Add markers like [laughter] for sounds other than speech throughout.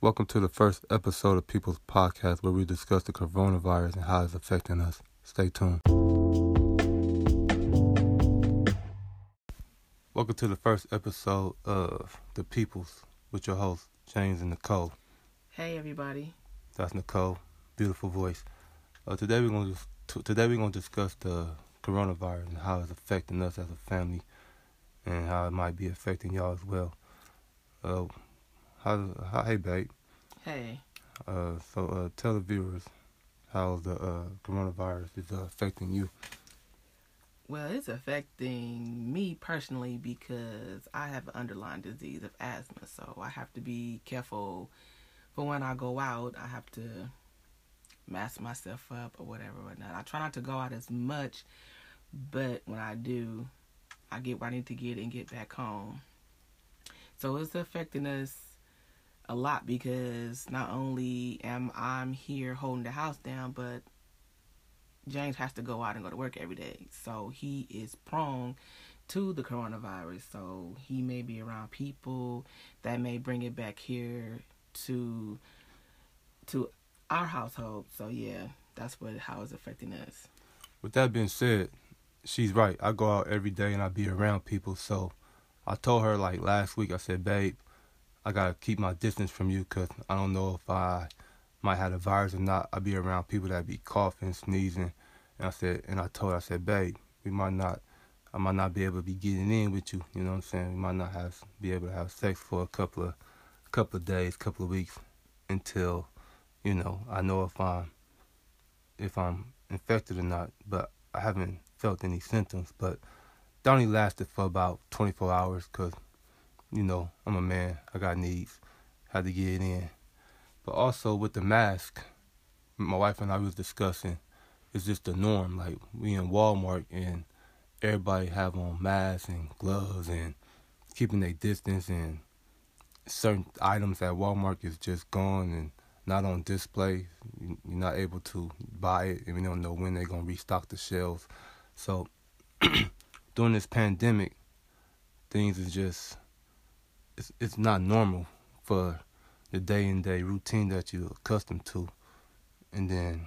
Welcome to the first episode of People's Podcast where we discuss the coronavirus and how it's affecting us. Stay tuned. Welcome to the first episode of The People's with your host, James and Nicole. Hey everybody. That's Nicole. Beautiful voice. Uh, today we're going to today we're going to discuss the coronavirus and how it's affecting us as a family and how it might be affecting y'all as well. Uh, how, how hey babe. Hey. Uh, so uh, tell the viewers how the uh, coronavirus is uh, affecting you. Well, it's affecting me personally because I have an underlying disease of asthma, so I have to be careful for when I go out. I have to mask myself up or whatever, whatnot. I try not to go out as much, but when I do, I get what I need to get and get back home. So it's affecting us a lot because not only am I'm here holding the house down, but James has to go out and go to work every day. So he is prone to the coronavirus. So he may be around people that may bring it back here to to our household. So yeah, that's what how it's affecting us. With that being said, she's right. I go out every day and I be around people. So I told her like last week. I said, babe, I gotta keep my distance from you because I don't know if I might have the virus or not. I'd be around people that be coughing, sneezing, and I said, and I told her, I said, babe, we might not. I might not be able to be getting in with you. You know what I'm saying? We might not have be able to have sex for a couple of couple of days, couple of weeks until, you know, I know if I'm if I'm infected or not. But I haven't felt any symptoms. But that only lasted for about 24 hours because, you know, I'm a man. I got needs. Had to get it in. But also with the mask, my wife and I was discussing, it's just the norm. Like we in Walmart and everybody have on masks and gloves and keeping their distance and certain items at Walmart is just gone and not on display. You're not able to buy it, and we don't know when they're gonna restock the shelves. So [clears throat] during this pandemic, things is just it's it's not normal for the day and day routine that you're accustomed to, and then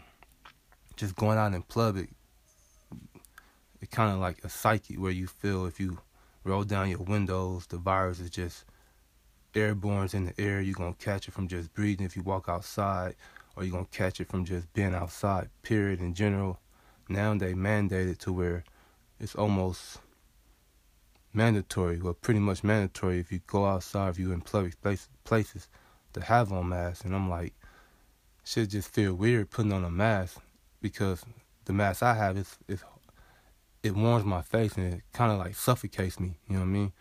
just going out in public. It kind of like a psyche where you feel if you roll down your windows, the virus is just airborne's in the air. You're gonna catch it from just breathing if you walk outside, or you're gonna catch it from just being outside. Period. In general, now they mandated to where it's almost mandatory, well, pretty much mandatory if you go outside, if you're in public place, places, to have on masks. And I'm like, should just feel weird putting on a mask because the mask I have is, is it warms my face and it kind of like suffocates me. You know what I mean?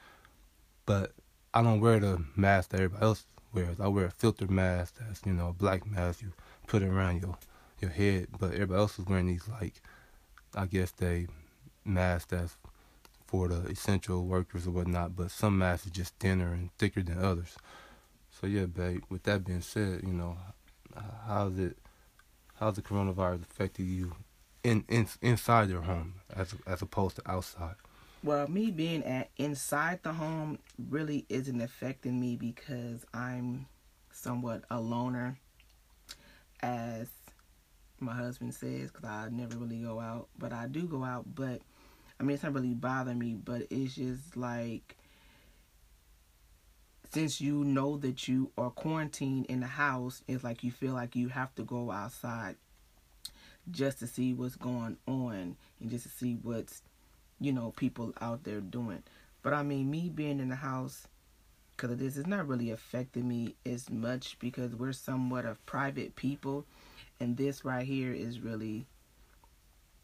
But I don't wear the mask that everybody else wears. I wear a filtered mask that's you know a black mask you put around your your head. But everybody else is wearing these like I guess they mask that's for the essential workers or whatnot. But some masks are just thinner and thicker than others. So yeah, babe. With that being said, you know, how's it? How's the coronavirus affecting you in, in inside your home as as opposed to outside? Well, me being at inside the home really isn't affecting me because I'm somewhat a loner, as my husband says, because I never really go out, but I do go out. But I mean, it's not really bothering me, but it's just like since you know that you are quarantined in the house, it's like you feel like you have to go outside just to see what's going on and just to see what's you know people out there doing. But I mean, me being in the house because of this is not really affecting me as much because we're somewhat of private people, and this right here is really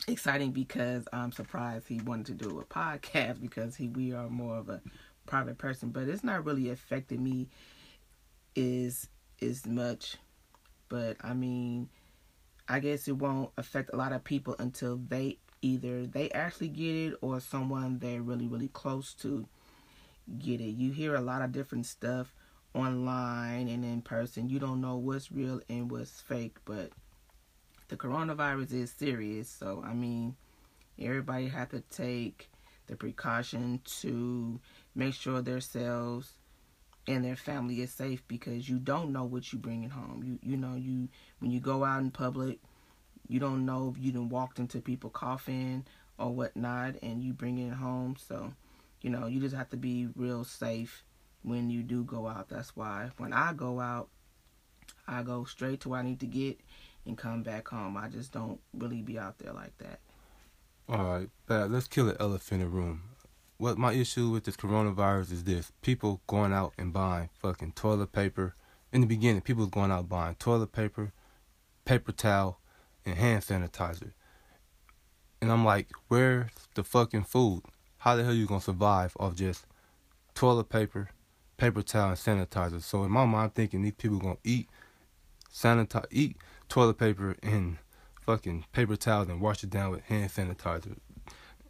exciting because I'm surprised he wanted to do a podcast because he we are more of a private person, but it's not really affecting me is as much. But I mean, I guess it won't affect a lot of people until they either they actually get it or someone they're really really close to get it. You hear a lot of different stuff online and in person. You don't know what's real and what's fake, but the coronavirus is serious. So I mean, everybody have to take the precaution to make sure themselves and their family is safe because you don't know what you bringing home. You you know you when you go out in public, you don't know if you done walked into people coughing or whatnot, and you bring it home. So, you know, you just have to be real safe when you do go out. That's why when I go out, I go straight to where I need to get and come back home. I just don't really be out there like that. All right. Let's kill an elephant in the room. What my issue with this coronavirus is this: people going out and buying fucking toilet paper. In the beginning, people was going out buying toilet paper, paper towel, and hand sanitizer. And I'm like, where's the fucking food? How the hell you gonna survive off just toilet paper, paper towel, and sanitizer? So in my mind, I'm thinking these people gonna eat sanitize, eat toilet paper and fucking paper towels and wash it down with hand sanitizer.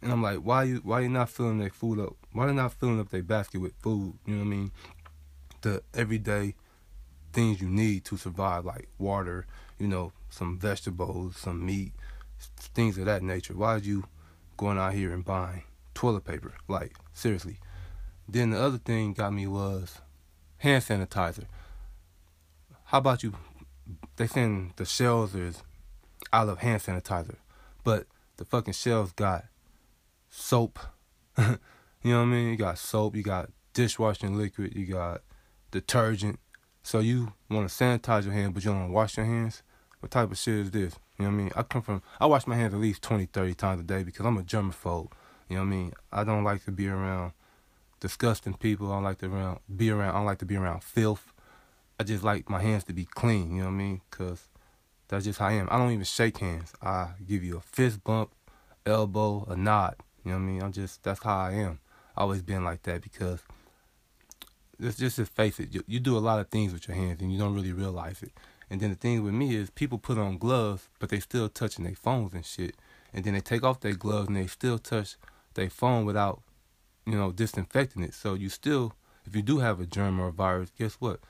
And I'm like, why you why you not filling their food up? Why they not filling up their basket with food? You know what I mean? The everyday things you need to survive, like water, you know, some vegetables, some meat, things of that nature. Why are you going out here and buying toilet paper? Like, seriously. Then the other thing got me was hand sanitizer. How about you? They saying the shelves is out of hand sanitizer, but the fucking shelves got soap. [laughs] you know what I mean? You got soap, you got dishwashing liquid, you got detergent. So you want to sanitize your hands, but you don't want to wash your hands? What type of shit is this? You know what I mean? I come from, I wash my hands at least 20, 30 times a day because I'm a germaphobe. You know what I mean? I don't like to be around disgusting people. I don't like to around, be around, I don't like to be around filth. I just like my hands to be clean, you know what I mean? Because that's just how I am. I don't even shake hands. I give you a fist bump, elbow, a nod. You know what I mean? I'm just, that's how I am. I always been like that because, let's just face it, you, you do a lot of things with your hands and you don't really realize it. And then the thing with me is people put on gloves, but they still touching their phones and shit. And then they take off their gloves and they still touch their phone without, you know, disinfecting it. So you still, if you do have a germ or a virus, guess what?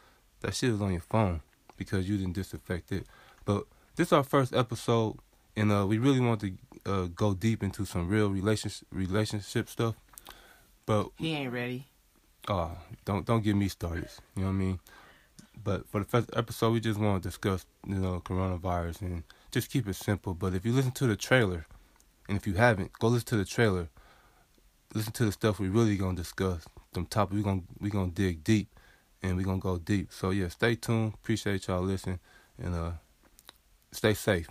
That shit is on your phone because you didn't disinfect it. But this is our first episode, and uh, we really want to uh, go deep into some real relationship relationship stuff. But he ain't ready. Oh, don't don't get me started. You know what I mean? But for the first episode, we just want to discuss, you know, coronavirus and just keep it simple. But if you listen to the trailer, and if you haven't, go listen to the trailer. Listen to the stuff we really gonna discuss. Them topics we gonna we gonna dig deep, and we're gonna go deep. So yeah, stay tuned. Appreciate y'all listening, and uh, stay safe.